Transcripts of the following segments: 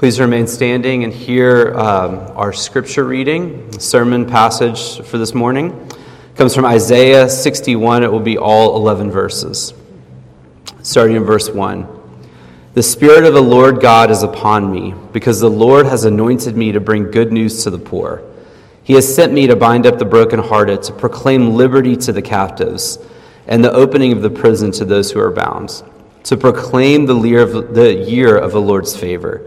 Please remain standing and hear um, our scripture reading, sermon passage for this morning. It comes from Isaiah 61. It will be all 11 verses. Starting in verse 1. The Spirit of the Lord God is upon me, because the Lord has anointed me to bring good news to the poor. He has sent me to bind up the brokenhearted, to proclaim liberty to the captives, and the opening of the prison to those who are bound, to proclaim the year of the, year of the Lord's favor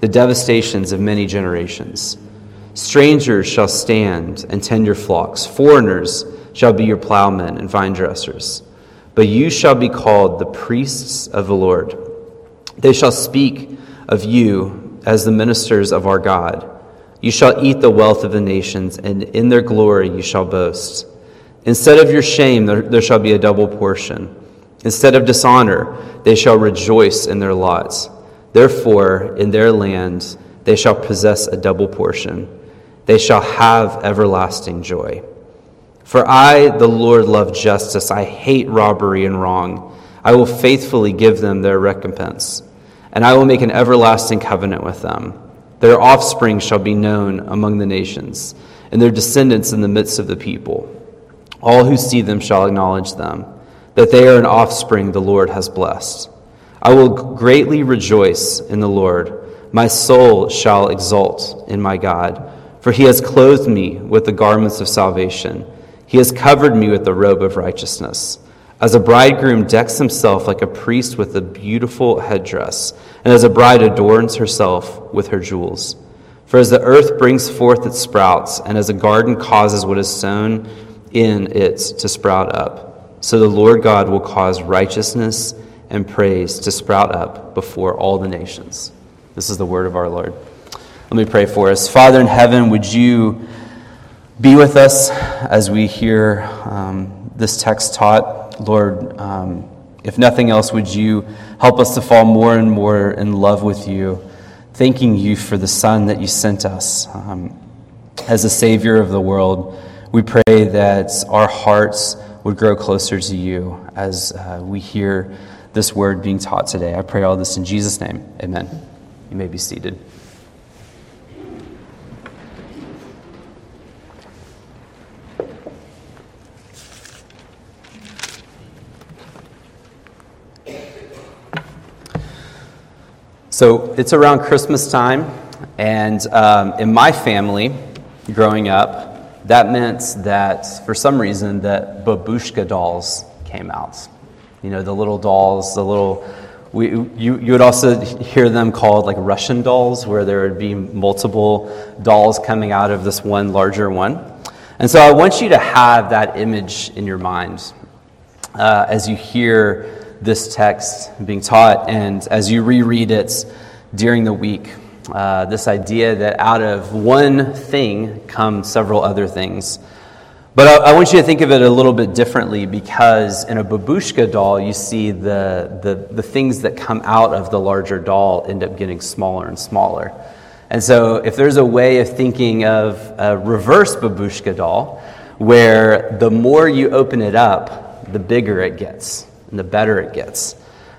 the devastations of many generations. Strangers shall stand and tend your flocks, foreigners shall be your plowmen and vine dressers. But you shall be called the priests of the Lord. They shall speak of you as the ministers of our God. You shall eat the wealth of the nations, and in their glory you shall boast. Instead of your shame, there, there shall be a double portion. Instead of dishonor, they shall rejoice in their lots. Therefore, in their land they shall possess a double portion. They shall have everlasting joy. For I, the Lord, love justice. I hate robbery and wrong. I will faithfully give them their recompense, and I will make an everlasting covenant with them. Their offspring shall be known among the nations, and their descendants in the midst of the people. All who see them shall acknowledge them, that they are an offspring the Lord has blessed. I will greatly rejoice in the Lord. My soul shall exult in my God, for he has clothed me with the garments of salvation. He has covered me with the robe of righteousness. As a bridegroom decks himself like a priest with a beautiful headdress, and as a bride adorns herself with her jewels. For as the earth brings forth its sprouts, and as a garden causes what is sown in it to sprout up, so the Lord God will cause righteousness and praise to sprout up before all the nations. This is the word of our Lord. Let me pray for us. Father in heaven, would you be with us as we hear um, this text taught? Lord, um, if nothing else, would you help us to fall more and more in love with you, thanking you for the Son that you sent us um, as a Savior of the world? We pray that our hearts would grow closer to you as uh, we hear this word being taught today. I pray all this in Jesus' name. Amen. You may be seated. So it's around Christmas time, and um, in my family, growing up, that meant that for some reason that babushka dolls came out. You know, the little dolls, the little, we, you, you would also hear them called like Russian dolls, where there would be multiple dolls coming out of this one larger one. And so I want you to have that image in your mind uh, as you hear this text being taught and as you reread it during the week. Uh, this idea that out of one thing come several other things. But I, I, want you to think of it a little bit differently because in a babushka doll, you see the, the, the things that come out of the larger doll end up getting smaller and smaller. And so, if there's a way of thinking of a reverse babushka doll, where the more you open it up, the bigger it gets and the better it gets.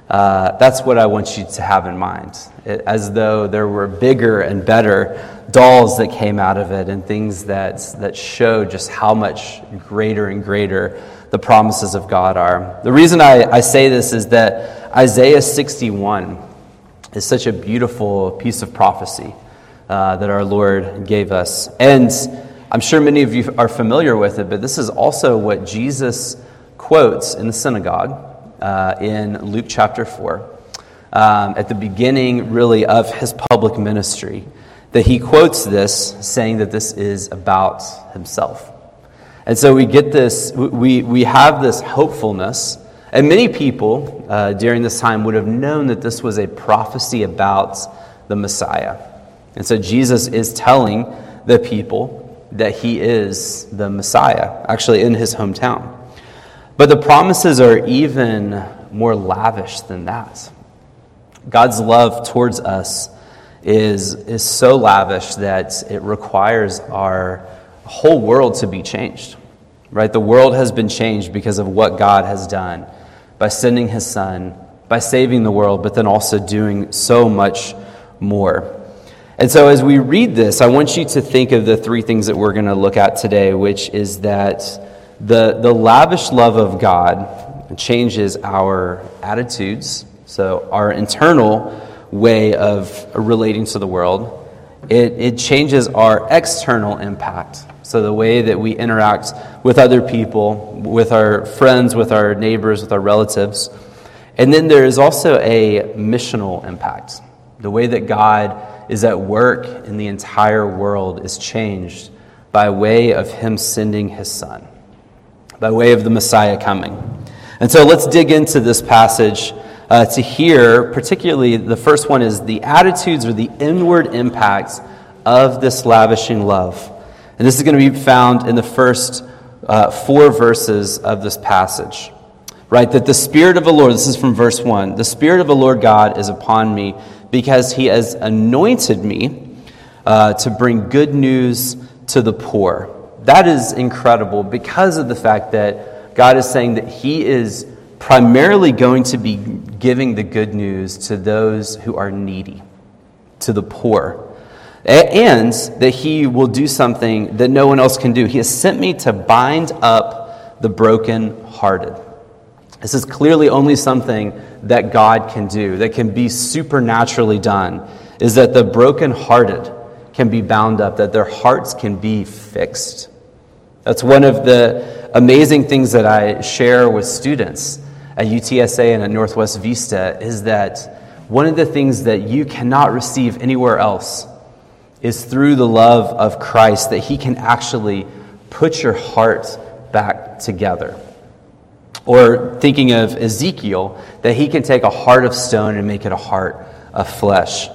Uh, that's what I want you to have in mind, it, as though there were bigger and better dolls that came out of it and things that, that show just how much greater and greater the promises of God are. The reason I, I say this is that Isaiah 61 is such a beautiful piece of prophecy uh, that our Lord gave us. And I'm sure many of you are familiar with it, but this is also what Jesus quotes in the synagogue uh, in Luke chapter 4. Um, at the beginning, really, of his public ministry that he quotes this saying that this is about himself. And so we get this, we, we have this hopefulness. And many people uh, during this time would have known that this was a prophecy about the Messiah. And so Jesus is telling the people that he is the Messiah, actually in his hometown. But the promises are even more lavish than that. God's love towards us is, is so lavish that it requires our whole world to be changed. Right? The world has been changed because of what God has done by sending his son, by saving the world, but then also doing so much more. And so, as we read this, I want you to think of the three things that we're going to look at today, which is that the, the lavish love of God changes our attitudes, so our internal way of relating to the world. It, it changes our external impact, so the way that we interact with other people, with our friends, with our neighbors, with our relatives. And then there is also a missional impact, the way that God is at work in the entire world is changed by way of Him sending His Son, by way of the Messiah coming. And so let's dig into this passage uh, to hear, particularly the first one is the attitudes or the inward impacts of this lavishing love. And this is going to be found in the first uh, four verses of this passage. Right? That the Spirit of the Lord, this is from verse 1, the Spirit of the Lord God is upon me because he has anointed me uh, to bring good news to the poor. That is incredible because of the fact that God is saying that he is primarily going to be giving the good news to those who are needy, to the poor. And that he will do something that no one else can do. He has sent me to bind up the brokenhearted. This is clearly only something that God can do, that can be supernaturally done, is that the brokenhearted can be bound up, that their hearts can be fixed. That's one of the amazing things that I share with students at UTSA and at Northwest Vista is that one of the things that you cannot receive anywhere else is through the love of Christ, that He can actually put your heart back together. Or thinking of Ezekiel, that he can take a heart of stone and make it a heart of flesh.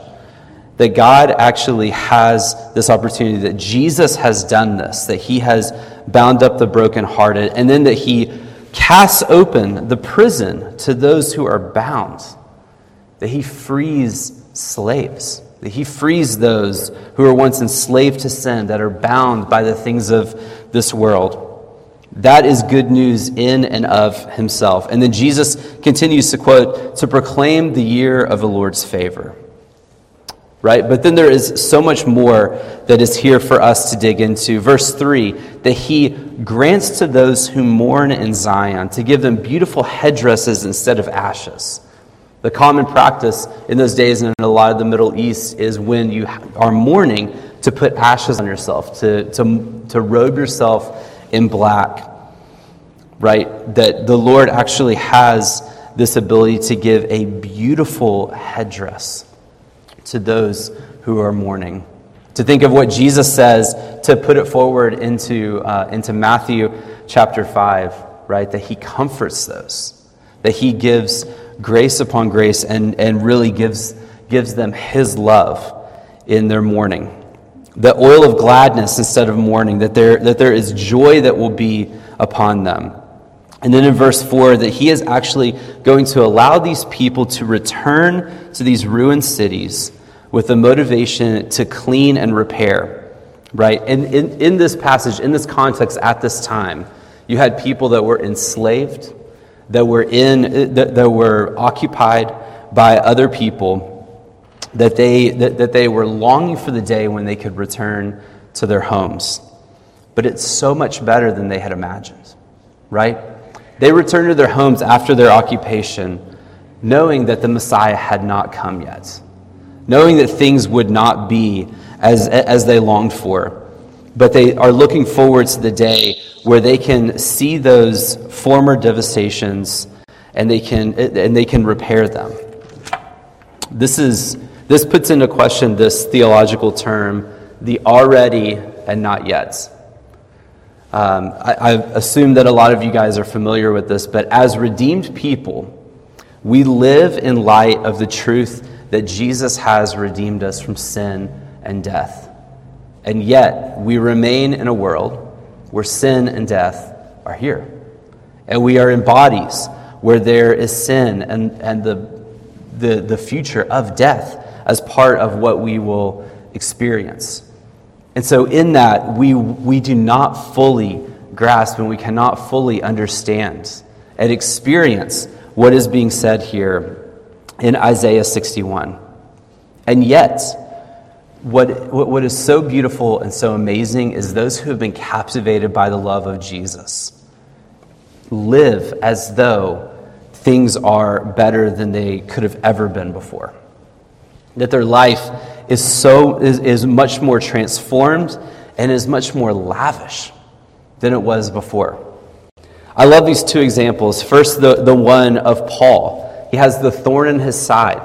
That God actually has this opportunity, that Jesus has done this, that he has bound up the brokenhearted, and then that he casts open the prison to those who are bound, that he frees slaves, that he frees those who were once enslaved to sin, that are bound by the things of this world. That is good news in and of himself. And then Jesus continues to quote, to proclaim the year of the Lord's favor. Right? But then there is so much more that is here for us to dig into. Verse 3 that he grants to those who mourn in Zion to give them beautiful headdresses instead of ashes. The common practice in those days and in a lot of the Middle East is when you are mourning to put ashes on yourself, to, to, to robe yourself in black, right? That the Lord actually has this ability to give a beautiful headdress to those who are mourning. To think of what Jesus says, to put it forward into, uh, into Matthew chapter 5, right? That he comforts those, that he gives grace upon grace and, and really gives, gives them his love in their mourning the oil of gladness instead of mourning, that there, that there is joy that will be upon them. And then in verse 4, that he is actually going to allow these people to return to these ruined cities with the motivation to clean and repair, right? And in, in this passage, in this context, at this time, you had people that were enslaved, that were, in, that, that were occupied by other people that they, that, that they were longing for the day when they could return to their homes. But it's so much better than they had imagined, right? They returned to their homes after their occupation, knowing that the Messiah had not come yet, knowing that things would not be as, as they longed for. But they are looking forward to the day where they can see those former devastations and they can, and they can repair them. This is this puts into question this theological term, the already and not yet. Um, I, I assume that a lot of you guys are familiar with this, but as redeemed people, we live in light of the truth that Jesus has redeemed us from sin and death. And yet, we remain in a world where sin and death are here. And we are in bodies where there is sin and, and the, the, the future of death as part of what we will experience. And so, in that, we, we do not fully grasp and we cannot fully understand and experience what is being said here in Isaiah 61. And yet, what, what is so beautiful and so amazing is those who have been captivated by the love of Jesus live as though things are better than they could have ever been before. That their life is so is, is much more transformed and is much more lavish than it was before. I love these two examples. First, the, the one of Paul. He has the thorn in his side,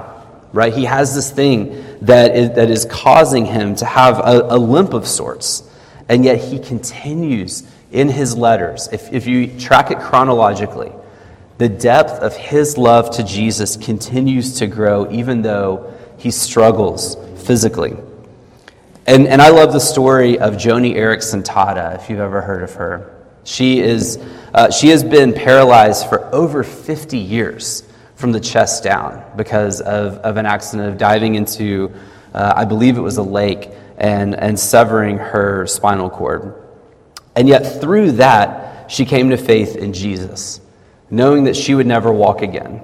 right? He has this thing that is, that is causing him to have a, a limp of sorts. And yet he continues in his letters. If, if you track it chronologically, the depth of his love to Jesus continues to grow even though he struggles physically. And, and I love the story of Joni Eareckson Tada, if you've ever heard of her. She, is, uh, she has been paralyzed for over 50 years from the chest down because of, of an accident of diving into, uh, I believe it was a lake, and, and severing her spinal cord. And yet, through that, she came to faith in Jesus, knowing that she would never walk again.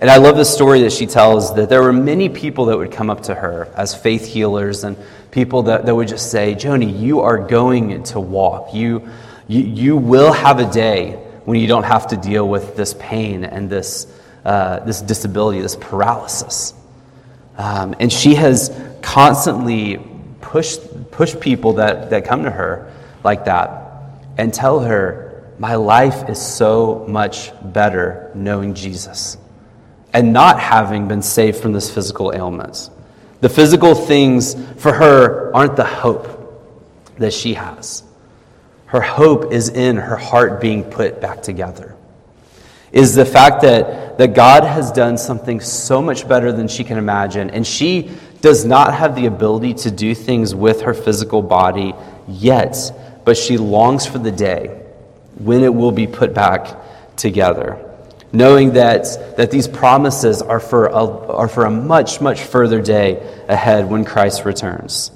And I love the story that she tells that there were many people that would come up to her as faith healers and people that, that would just say, Joni, you are going to walk. You, you, you will have a day when you don't have to deal with this pain and this, uh, this disability, this paralysis. Um, and she has constantly pushed, pushed people that, that come to her like that and tell her, My life is so much better knowing Jesus and not having been saved from this physical ailment. The physical things for her aren't the hope that she has. Her hope is in her heart being put back together. Is the fact that, that God has done something so much better than she can imagine, and she does not have the ability to do things with her physical body yet, but she longs for the day when it will be put back together. Knowing that, that these promises are for, a, are for a much, much further day ahead when Christ returns.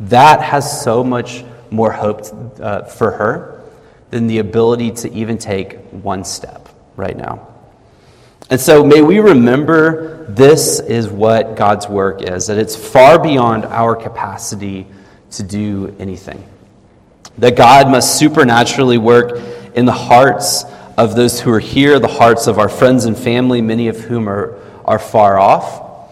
That has so much more hope uh, for her than the ability to even take one step right now. And so may we remember this is what God's work is, that it's far beyond our capacity to do anything. That God must supernaturally work in the hearts of those who are here, the hearts of our friends and family, many of whom are, are far off.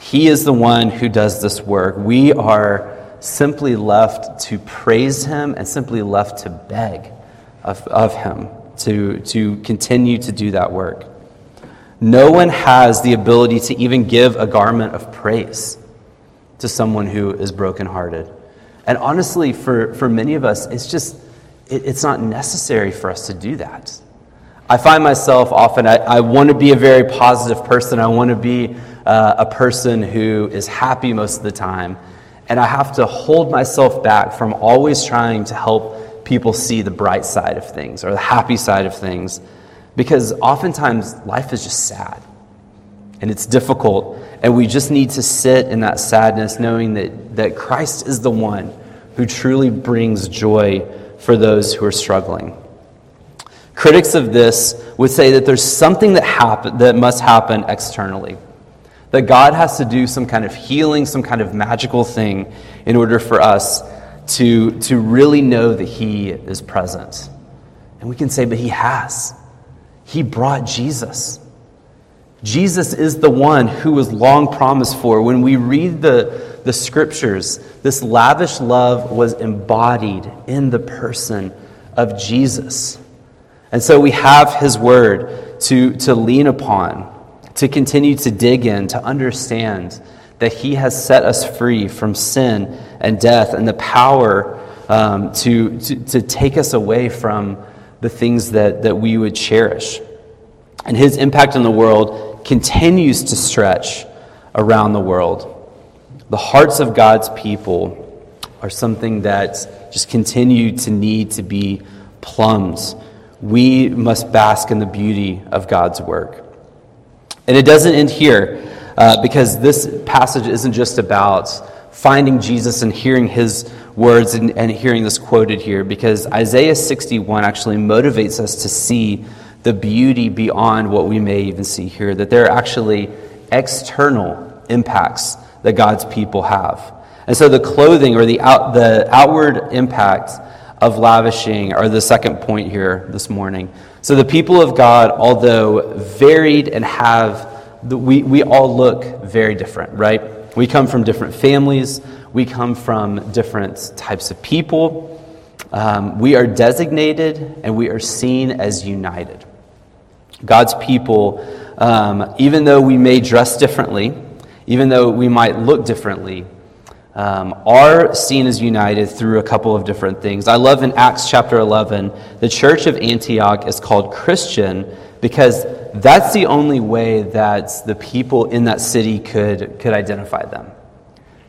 He is the one who does this work. We are simply left to praise him and simply left to beg of, of him to, to continue to do that work. No one has the ability to even give a garment of praise to someone who is brokenhearted. And honestly, for, for many of us, it's just, it, it's not necessary for us to do that. I find myself often, I, I want to be a very positive person. I want to be uh, a person who is happy most of the time. And I have to hold myself back from always trying to help people see the bright side of things or the happy side of things because oftentimes life is just sad and it's difficult. And we just need to sit in that sadness knowing that, that Christ is the one who truly brings joy for those who are struggling. Critics of this would say that there's something that, happen, that must happen externally. That God has to do some kind of healing, some kind of magical thing in order for us to, to really know that He is present. And we can say, but He has. He brought Jesus. Jesus is the one who was long promised for. When we read the, the scriptures, this lavish love was embodied in the person of Jesus. And so we have his word to, to lean upon to continue to dig in, to understand that He has set us free from sin and death and the power um, to, to, to take us away from the things that, that we would cherish. And His impact on the world continues to stretch around the world. The hearts of God's people are something that just continue to need to be plumbed. We must bask in the beauty of God's work. And it doesn't end here uh, because this passage isn't just about finding Jesus and hearing his words and, and hearing this quoted here, because Isaiah 61 actually motivates us to see the beauty beyond what we may even see here, that there are actually external impacts that God's people have. And so the clothing or the, out, the outward impact of lavishing are the second point here this morning. So the people of God, although varied and have, we, we all look very different, right? We come from different families, we come from different types of people. Um, we are designated and we are seen as united. God's people, um, even though we may dress differently, even though we might look differently, um, are seen as united through a couple of different things. I love in Acts chapter 11, the church of Antioch is called Christian because that's the only way that the people in that city could, could identify them.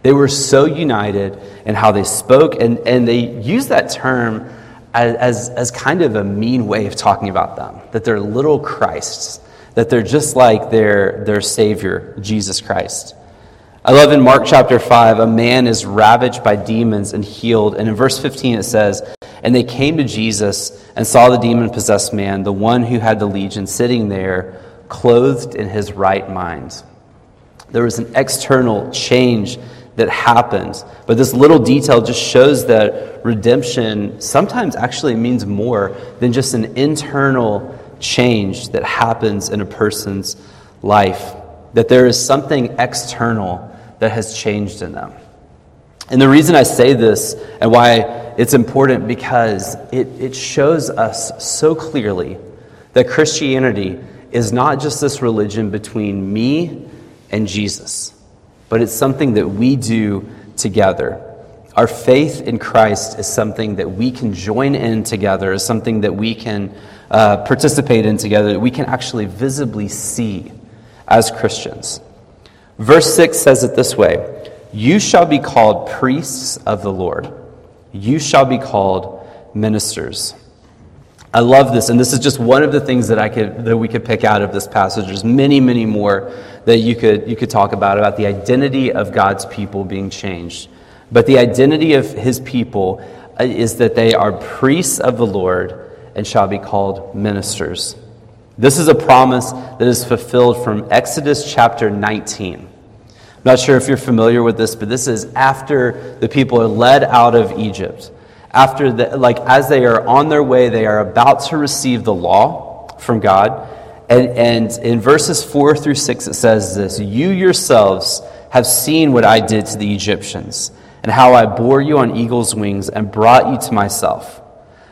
They were so united in how they spoke, and, and they used that term as, as, as kind of a mean way of talking about them that they're little Christs, that they're just like their, their Savior, Jesus Christ. I love in Mark chapter 5, a man is ravaged by demons and healed. And in verse 15 it says, And they came to Jesus and saw the demon possessed man, the one who had the legion, sitting there, clothed in his right mind. There was an external change that happened. But this little detail just shows that redemption sometimes actually means more than just an internal change that happens in a person's life. That there is something external that has changed in them. And the reason I say this and why it's important because it, it shows us so clearly that Christianity is not just this religion between me and Jesus, but it's something that we do together. Our faith in Christ is something that we can join in together, is something that we can uh, participate in together, that we can actually visibly see as Christians. Verse 6 says it this way You shall be called priests of the Lord, you shall be called ministers. I love this, and this is just one of the things that I could that we could pick out of this passage. There's many, many more that you could you could talk about about the identity of God's people being changed. But the identity of his people uh, is that they are priests of the Lord and shall be called ministers. This is a promise that is fulfilled from Exodus chapter 19. I'm not sure if you're familiar with this, but this is after the people are led out of Egypt. After the, like as they are on their way, they are about to receive the law from God. And, and in verses 4 through 6, it says this You yourselves have seen what I did to the Egyptians, and how I bore you on eagle's wings and brought you to myself.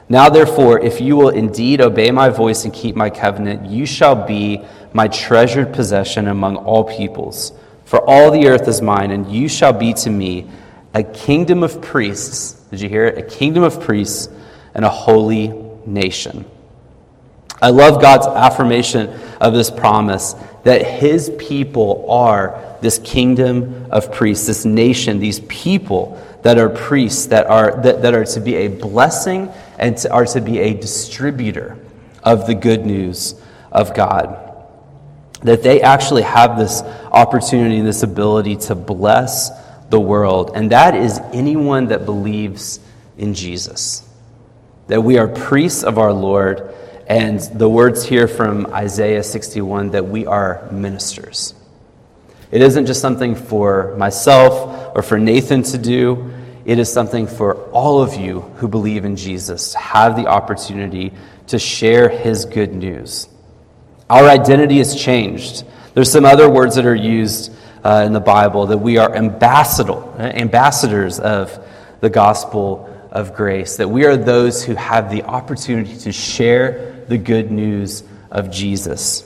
Now, therefore, if you will indeed obey my voice and keep my covenant, you shall be my treasured possession among all peoples. For all the earth is mine, and you shall be to me a kingdom of priests. Did you hear it? A kingdom of priests and a holy nation. I love God's affirmation of this promise that his people are this kingdom of priests, this nation, these people that are priests, that are, that, that are to be a blessing and to, are to be a distributor of the good news of God. That they actually have this opportunity, this ability to bless the world, and that is anyone that believes in Jesus. That we are priests of our Lord, and the words here from Isaiah 61 that we are ministers. It isn't just something for myself or for Nathan to do. It is something for all of you who believe in Jesus to have the opportunity to share his good news. Our identity has changed. There's some other words that are used uh, in the Bible that we are ambassador, ambassadors of the gospel of grace, that we are those who have the opportunity to share the good news of Jesus.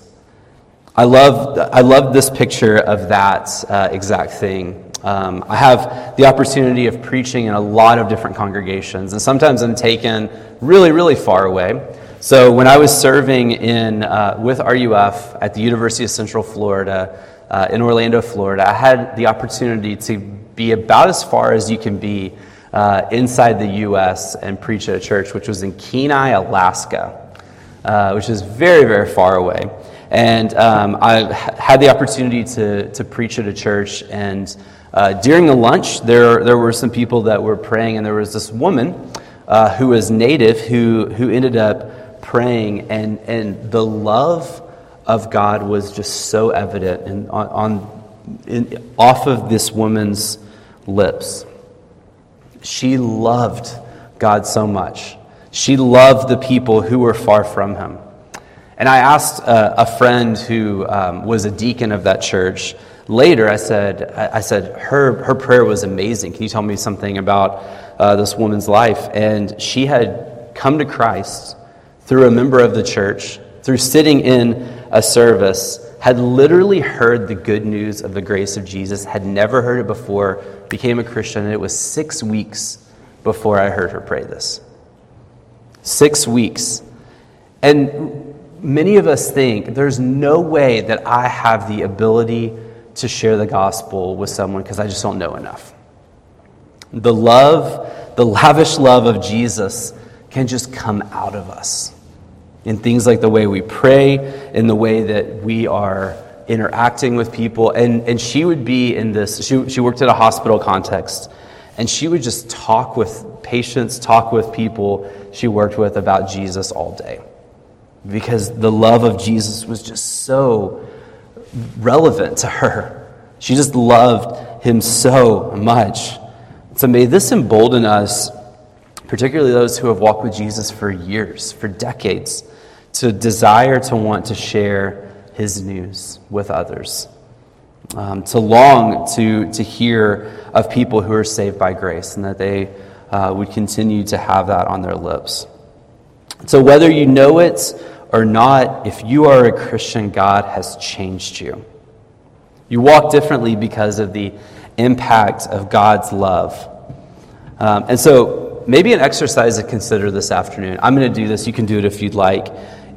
I love, I love this picture of that uh, exact thing. Um, I have the opportunity of preaching in a lot of different congregations, and sometimes I'm taken really, really far away. So when I was serving in, uh, with RUF at the University of Central Florida, uh, in Orlando, Florida, I had the opportunity to be about as far as you can be uh, inside the U.S. and preach at a church, which was in Kenai, Alaska, uh, which is very, very far away. And um, I had the opportunity to, to preach at a church. And uh, during the lunch, there, there were some people that were praying, and there was this woman uh, who was native who, who ended up praying, and, and the love of God was just so evident and on, on in, off of this woman's lips. She loved God so much. She loved the people who were far from him. And I asked a, a friend who um, was a deacon of that church later, I said, I said her, her prayer was amazing. Can you tell me something about uh, this woman's life? And she had come to Christ through a member of the church, through sitting in a service, had literally heard the good news of the grace of Jesus, had never heard it before, became a Christian, and it was six weeks before I heard her pray this. Six weeks. And many of us think there's no way that I have the ability to share the gospel with someone because I just don't know enough. The love, the lavish love of Jesus can just come out of us in things like the way we pray, in the way that we are interacting with people. And, and she would be in this, she, she worked at a hospital context, and she would just talk with patients, talk with people she worked with about Jesus all day because the love of Jesus was just so relevant to her. She just loved him so much. So may this embolden us, particularly those who have walked with Jesus for years, for decades, to desire to want to share his news with others. Um, to long to, to hear of people who are saved by grace and that they uh, would continue to have that on their lips. So, whether you know it or not, if you are a Christian, God has changed you. You walk differently because of the impact of God's love. Um, and so, maybe an exercise to consider this afternoon, I'm going to do this, you can do it if you'd like,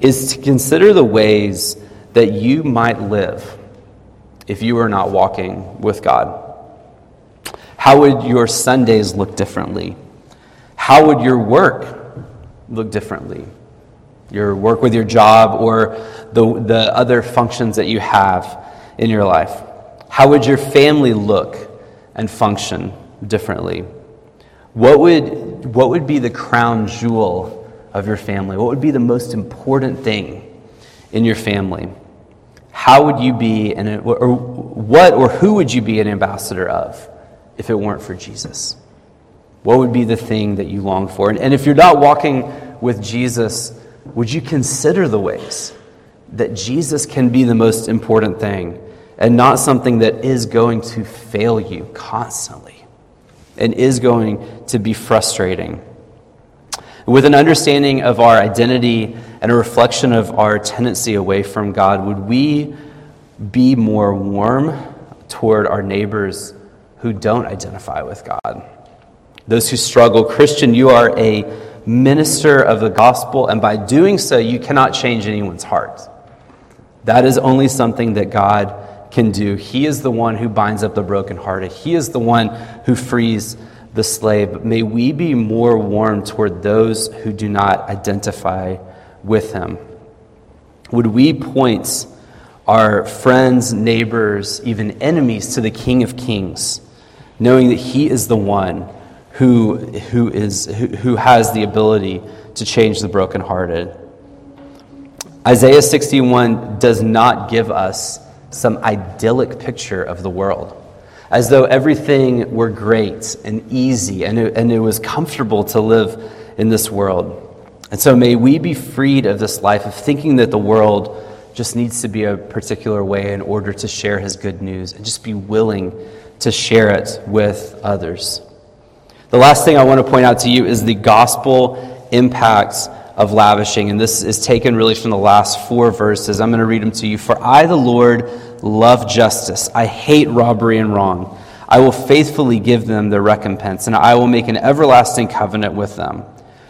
is to consider the ways that you might live if you were not walking with God. How would your Sundays look differently? How would your work look differently? your work with your job, or the, the other functions that you have in your life? How would your family look and function differently? What would, what would be the crown jewel of your family? What would be the most important thing in your family? How would you be, an, or what or who would you be an ambassador of if it weren't for Jesus? What would be the thing that you long for? And, and if you're not walking with Jesus, would you consider the ways that Jesus can be the most important thing and not something that is going to fail you constantly and is going to be frustrating? With an understanding of our identity and a reflection of our tendency away from God, would we be more warm toward our neighbors who don't identify with God? Those who struggle. Christian, you are a minister of the gospel, and by doing so, you cannot change anyone's heart. That is only something that God can do. He is the one who binds up the brokenhearted, He is the one who frees the slave. But may we be more warm toward those who do not identify with Him. Would we point our friends, neighbors, even enemies to the King of Kings, knowing that He is the one who, who, is, who, who has the ability to change the brokenhearted. Isaiah 61 does not give us some idyllic picture of the world, as though everything were great and easy and it, and it was comfortable to live in this world. And so may we be freed of this life of thinking that the world just needs to be a particular way in order to share his good news and just be willing to share it with others. The last thing I want to point out to you is the gospel impacts of lavishing. And this is taken really from the last four verses. I'm going to read them to you. For I, the Lord, love justice. I hate robbery and wrong. I will faithfully give them their recompense, and I will make an everlasting covenant with them.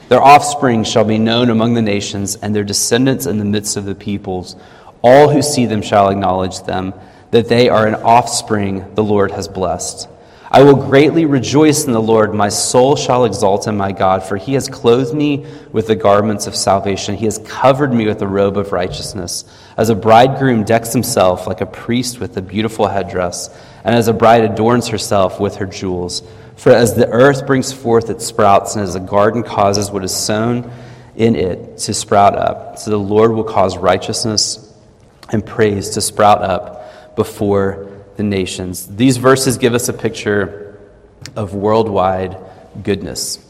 Their offspring shall be known among the nations, and their descendants in the midst of the peoples. All who see them shall acknowledge them that they are an offspring the Lord has blessed. I will greatly rejoice in the Lord. My soul shall exalt in my God, for he has clothed me with the garments of salvation. He has covered me with a robe of righteousness. As a bridegroom decks himself like a priest with a beautiful headdress, and as a bride adorns herself with her jewels. For as the earth brings forth its sprouts, and as a garden causes what is sown in it to sprout up, so the Lord will cause righteousness and praise to sprout up before the nations. These verses give us a picture of worldwide goodness.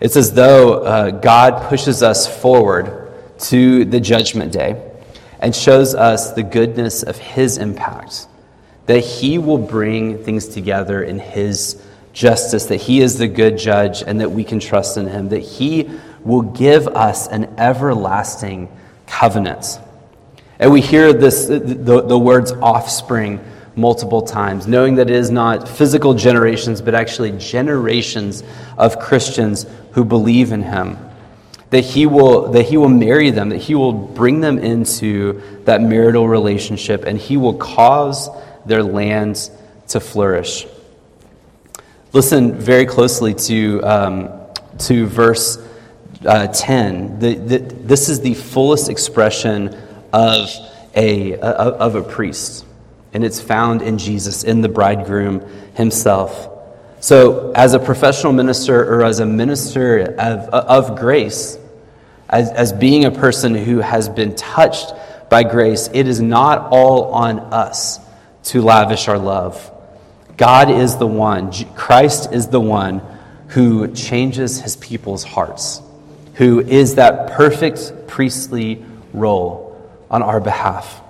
It's as though uh, God pushes us forward to the judgment day and shows us the goodness of His impact, that He will bring things together in His justice, that He is the good judge and that we can trust in Him, that He will give us an everlasting covenant. And we hear this, the, the words offspring multiple times, knowing that it is not physical generations, but actually generations of Christians who believe in him. That he, will, that he will marry them, that he will bring them into that marital relationship, and he will cause their lands to flourish. Listen very closely to, um, to verse uh, 10. The, the, this is the fullest expression of a, of a priest and it's found in Jesus, in the bridegroom himself. So, as a professional minister or as a minister of, of grace, as, as being a person who has been touched by grace, it is not all on us to lavish our love. God is the one, Christ is the one who changes his people's hearts, who is that perfect priestly role on our behalf.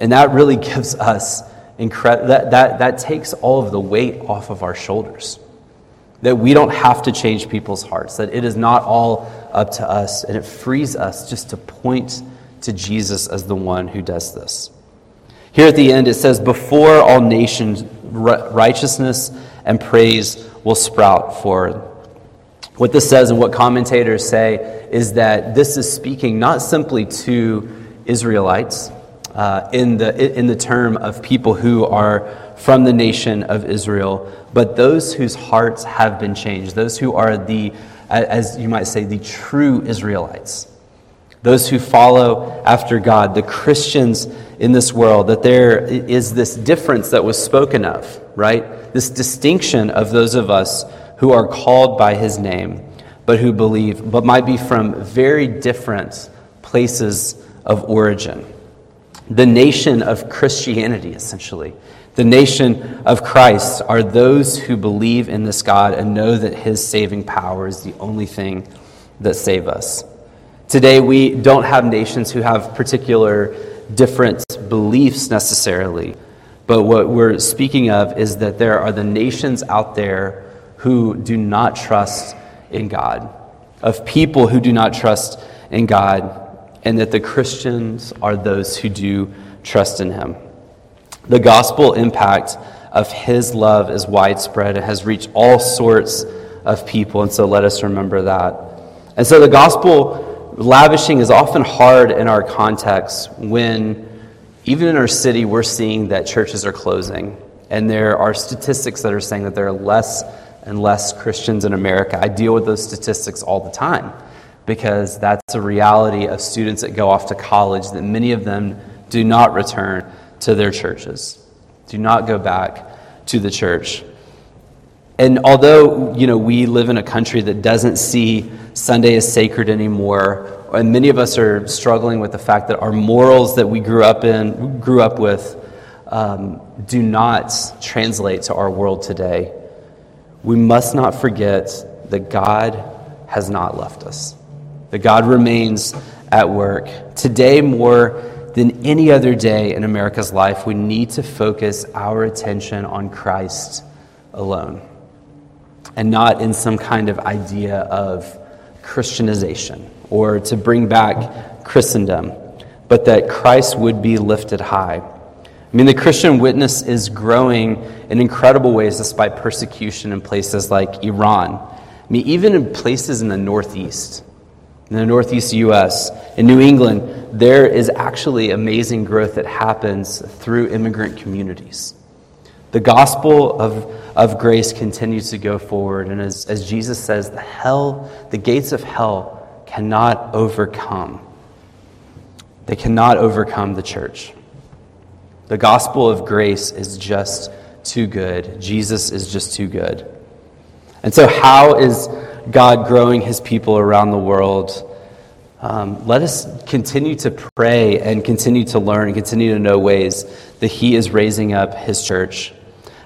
And that really gives us incredible, that, that, that takes all of the weight off of our shoulders. That we don't have to change people's hearts, that it is not all up to us, and it frees us just to point to Jesus as the one who does this. Here at the end, it says, Before all nations, righteousness and praise will sprout forward. What this says and what commentators say is that this is speaking not simply to Israelites, uh, in, the, in the term of people who are from the nation of Israel, but those whose hearts have been changed, those who are the, as you might say, the true Israelites, those who follow after God, the Christians in this world, that there is this difference that was spoken of, right? This distinction of those of us who are called by his name, but who believe, but might be from very different places of origin the nation of Christianity, essentially. The nation of Christ are those who believe in this God and know that his saving power is the only thing that save us. Today, we don't have nations who have particular different beliefs necessarily, but what we're speaking of is that there are the nations out there who do not trust in God, of people who do not trust in God and that the Christians are those who do trust in him. The gospel impact of his love is widespread and has reached all sorts of people, and so let us remember that. And so the gospel lavishing is often hard in our context when, even in our city, we're seeing that churches are closing. And there are statistics that are saying that there are less and less Christians in America. I deal with those statistics all the time because that's a reality of students that go off to college that many of them do not return to their churches, do not go back to the church. And although, you know, we live in a country that doesn't see Sunday as sacred anymore, and many of us are struggling with the fact that our morals that we grew up in, grew up with, um, do not translate to our world today, we must not forget that God has not left us that God remains at work. Today, more than any other day in America's life, we need to focus our attention on Christ alone and not in some kind of idea of Christianization or to bring back Christendom, but that Christ would be lifted high. I mean, the Christian witness is growing in incredible ways despite persecution in places like Iran. I mean, even in places in the Northeast in the Northeast U.S., in New England, there is actually amazing growth that happens through immigrant communities. The gospel of, of grace continues to go forward, and as, as Jesus says, the hell, the gates of hell cannot overcome. They cannot overcome the church. The gospel of grace is just too good. Jesus is just too good. And so, how is God growing his people around the world? Um, let us continue to pray and continue to learn and continue to know ways that he is raising up his church.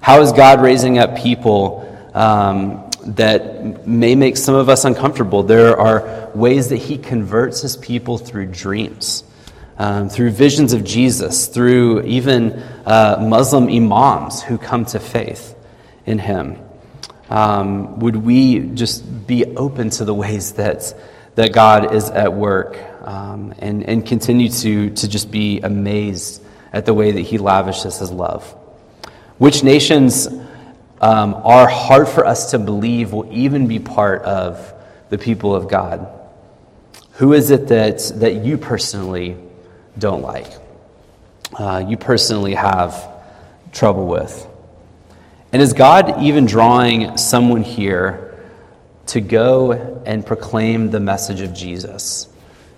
How is God raising up people um, that may make some of us uncomfortable? There are ways that he converts his people through dreams um, through visions of Jesus, through even uh, Muslim imams who come to faith in him. Um, would we just be open to the ways that, that God is at work um, and, and continue to, to just be amazed at the way that he lavishes his love? Which nations um, are hard for us to believe will even be part of the people of God? Who is it that, that you personally don't like, uh, you personally have trouble with. And is God even drawing someone here to go and proclaim the message of Jesus?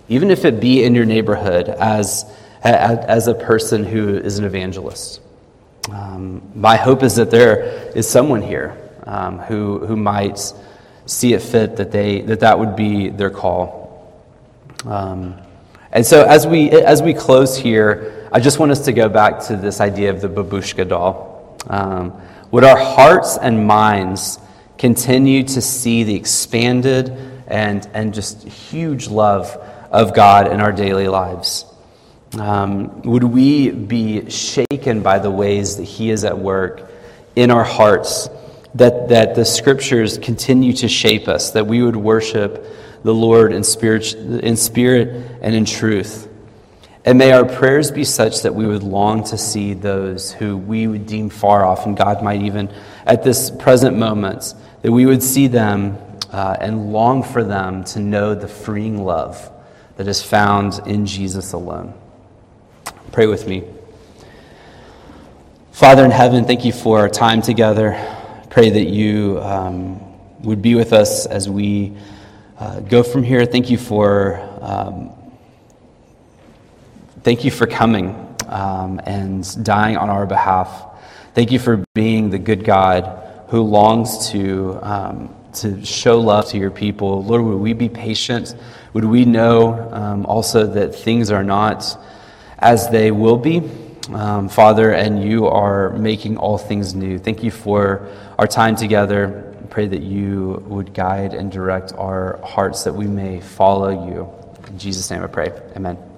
Even if it be in your neighborhood as, as a person who is an evangelist. Um, my hope is that there is someone here um, who, who might see it fit that, they, that that would be their call. Um, and so as we, as we close here, I just want us to go back to this idea of the babushka doll. Um, would our hearts and minds continue to see the expanded and, and just huge love of God in our daily lives? Um, would we be shaken by the ways that He is at work in our hearts, that, that the scriptures continue to shape us, that we would worship the Lord in spirit, in spirit and in truth. And may our prayers be such that we would long to see those who we would deem far off, and God might even, at this present moment, that we would see them uh, and long for them to know the freeing love that is found in Jesus alone. Pray with me. Father in heaven, thank you for our time together. Pray that you um, would be with us as we uh, go from here. Thank you for um, thank you for coming um, and dying on our behalf. Thank you for being the good God who longs to um, to show love to your people. Lord, would we be patient? Would we know um, also that things are not as they will be? Um, Father, and you are making all things new. Thank you for our time together pray that you would guide and direct our hearts that we may follow you. In Jesus' name I pray. Amen.